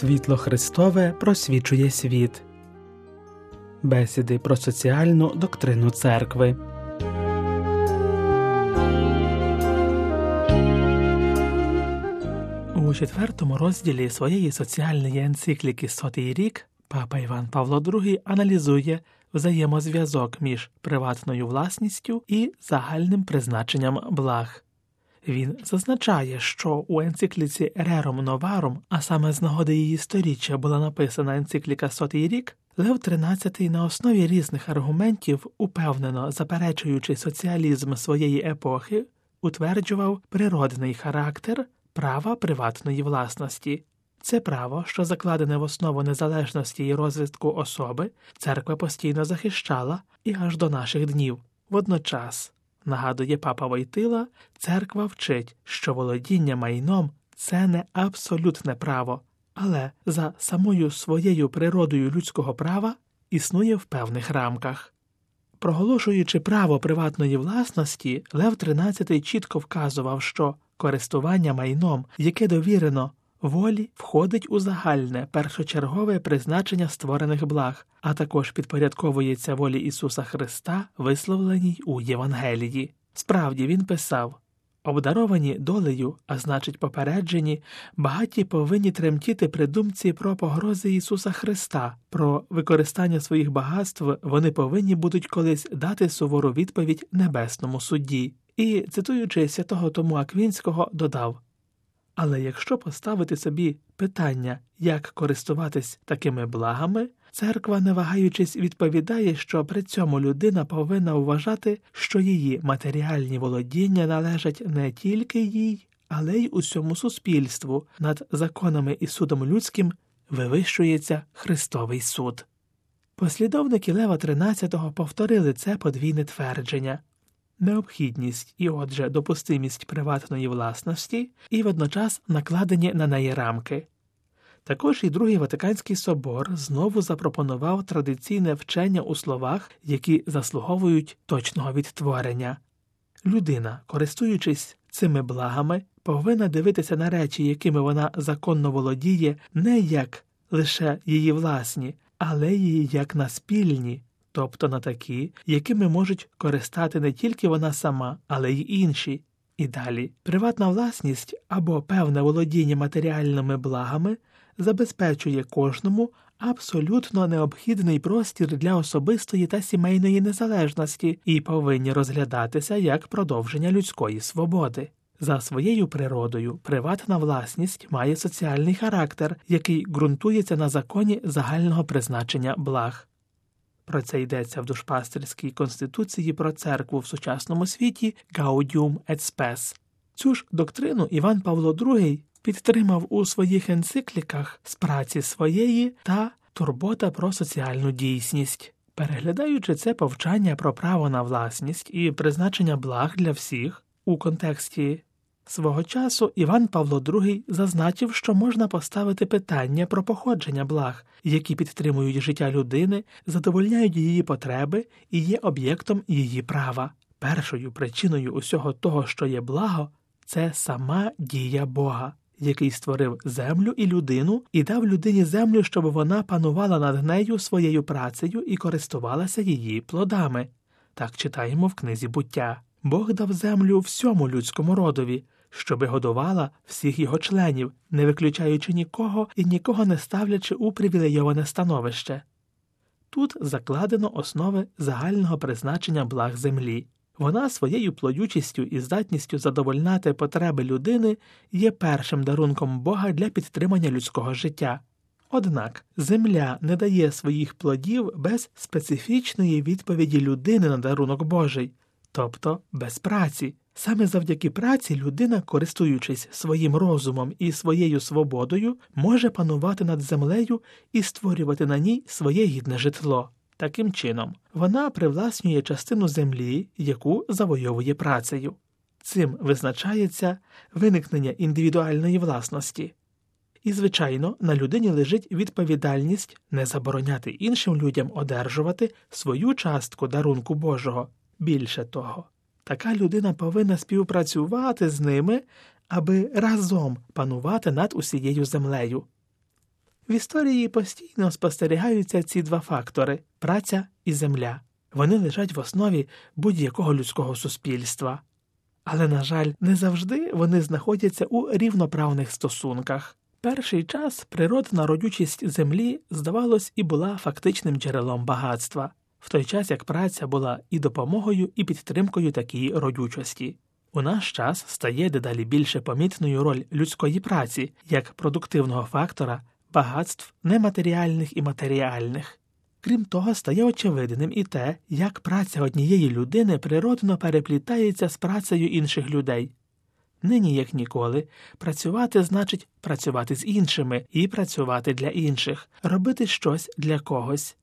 Світло Христове просвічує світ. Бесіди про соціальну доктрину церкви. У четвертому розділі своєї соціальної енцикліки Сотий рік папа Іван Павло II аналізує взаємозв'язок між приватною власністю і загальним призначенням благ. Він зазначає, що у енцикліці Рером Новарум, а саме з нагоди її сторіччя була написана енцикліка Сотий рік, Лев XIII на основі різних аргументів, упевнено заперечуючи соціалізм своєї епохи, утверджував природний характер права приватної власності. Це право, що закладене в основу незалежності і розвитку особи, церква постійно захищала і аж до наших днів. Водночас, нагадує папа Войтила, церква вчить, що володіння майном це не абсолютне право, але за самою своєю природою людського права існує в певних рамках. Проголошуючи право приватної власності, Лев XIII чітко вказував, що користування майном, яке довірено волі, входить у загальне першочергове призначення створених благ, а також підпорядковується волі Ісуса Христа, висловленій у Євангелії. Справді він писав Обдаровані долею, а значить, попереджені, багаті повинні тремтіти при думці про погрози Ісуса Христа, про використання своїх багатств вони повинні будуть колись дати сувору відповідь небесному судді. І, цитуючи святого Тому Аквінського, додав Але якщо поставити собі питання, як користуватись такими благами, церква, не вагаючись, відповідає, що при цьому людина повинна вважати, що її матеріальні володіння належать не тільки їй, але й усьому суспільству, над законами і судом людським вивищується Христовий суд. Послідовники Лева XIII повторили це подвійне твердження необхідність і, отже, допустимість приватної власності і водночас накладені на неї рамки. Також і Другий Ватиканський собор знову запропонував традиційне вчення у словах, які заслуговують точного відтворення. Людина, користуючись цими благами, повинна дивитися на речі, якими вона законно володіє, не як лише її власні, але й як на спільні, тобто на такі, якими можуть користати не тільки вона сама, але й інші. І далі приватна власність або певне володіння матеріальними благами забезпечує кожному абсолютно необхідний простір для особистої та сімейної незалежності і повинні розглядатися як продовження людської свободи. За своєю природою, приватна власність має соціальний характер, який ґрунтується на законі загального призначення благ. Про це йдеться в душпастерській конституції про церкву в сучасному світі Gaudium et Spes. Цю ж доктрину Іван Павло II підтримав у своїх енцикліках з праці своєї та турбота про соціальну дійсність. Переглядаючи це повчання про право на власність і призначення благ для всіх у контексті свого часу Іван Павло II зазначив, що можна поставити питання про походження благ, які підтримують життя людини, задовольняють її потреби і є об'єктом її права. Першою причиною усього того, що є благо, це сама дія Бога який створив землю і людину, і дав людині землю, щоб вона панувала над нею своєю працею і користувалася її плодами. Так читаємо в книзі буття. Бог дав землю всьому людському родові, щоби годувала всіх його членів, не виключаючи нікого і нікого не ставлячи у привілейоване становище. Тут закладено основи загального призначення благ землі. Вона своєю плодючістю і здатністю задовольняти потреби людини є першим дарунком Бога для підтримання людського життя. Однак земля не дає своїх плодів без специфічної відповіді людини на дарунок Божий, тобто без праці. Саме завдяки праці людина, користуючись своїм розумом і своєю свободою, може панувати над землею і створювати на ній своє гідне житло. Таким чином, вона привласнює частину землі, яку завойовує працею. Цим визначається виникнення індивідуальної власності. І, звичайно, на людині лежить відповідальність не забороняти іншим людям одержувати свою частку дарунку Божого. Більше того, така людина повинна співпрацювати з ними, аби разом панувати над усією землею. В історії постійно спостерігаються ці два фактори праця і земля. Вони лежать в основі будь-якого людського суспільства. Але, на жаль, не завжди вони знаходяться у рівноправних стосунках. Перший час природна родючість землі, здавалось, і була фактичним джерелом багатства, в той час як праця була і допомогою, і підтримкою такій родючості. У наш час стає дедалі більше помітною роль людської праці як продуктивного фактора багатств нематеріальних і матеріальних. Крім того, стає очевидним і те, як праця однієї людини природно переплітається з працею інших людей. Нині, як ніколи, працювати значить працювати з іншими і працювати для інших, робити щось для когось.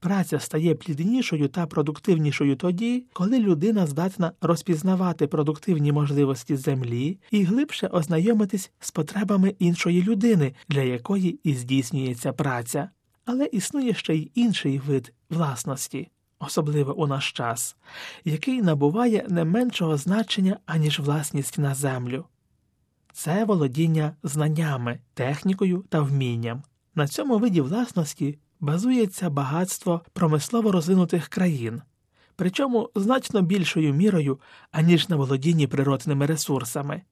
Праця стає пліднішою та продуктивнішою тоді, коли людина здатна розпізнавати продуктивні можливості землі і глибше ознайомитись з потребами іншої людини, для якої і здійснюється праця. Але існує ще й інший вид власності, особливо у наш час, який набуває не меншого значення, аніж власність на землю. Це володіння знаннями, технікою та вмінням. На цьому виді власності базується багатство промислово розвинутих країн, причому значно більшою мірою, аніж на володінні природними ресурсами.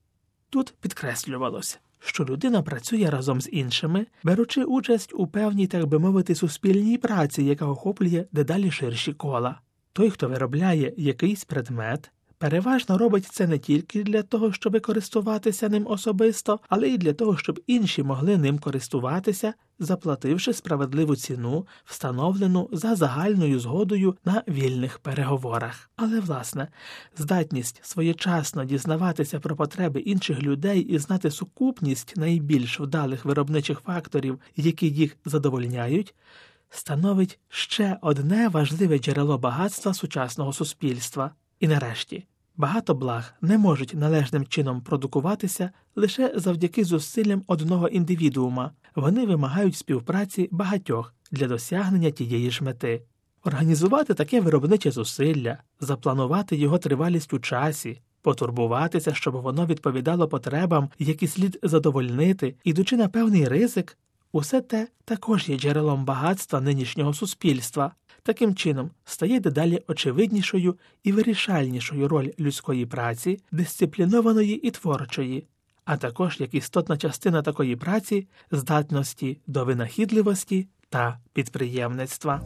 Тут підкреслювалося, що людина працює разом з іншими, беручи участь у певній, так би мовити, суспільній праці, яка охоплює дедалі ширші кола. Той, хто виробляє якийсь предмет, переважно робить це не тільки для того, щоб користуватися ним особисто, але й для того, щоб інші могли ним користуватися, заплативши справедливу ціну, встановлену за загальною згодою на вільних переговорах. Але, власне, здатність своєчасно дізнаватися про потреби інших людей і знати сукупність найбільш вдалих виробничих факторів, які їх задовольняють. Становить ще одне важливе джерело багатства сучасного суспільства. І нарешті багато благ не можуть належним чином продукуватися лише завдяки зусиллям одного індивідуума, вони вимагають співпраці багатьох для досягнення тієї ж мети. Організувати таке виробниче зусилля, запланувати його тривалість у часі, потурбуватися, щоб воно відповідало потребам, які слід задовольнити, ідучи на певний ризик, усе те також є джерелом багатства нинішнього суспільства. Таким чином стає дедалі очевиднішою і вирішальнішою роль людської праці, дисциплінованої і творчої, а також як істотна частина такої праці здатності до винахідливості та підприємництва.